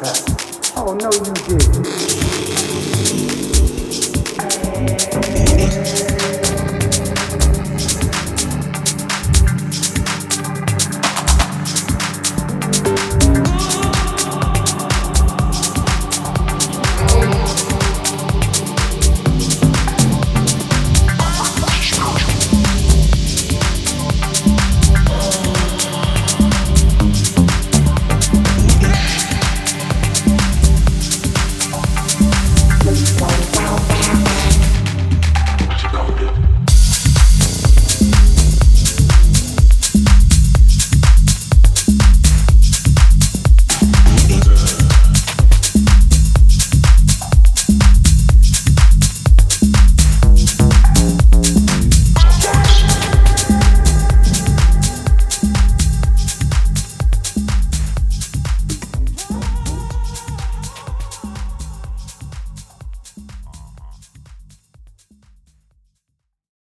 Oh, no, you didn't.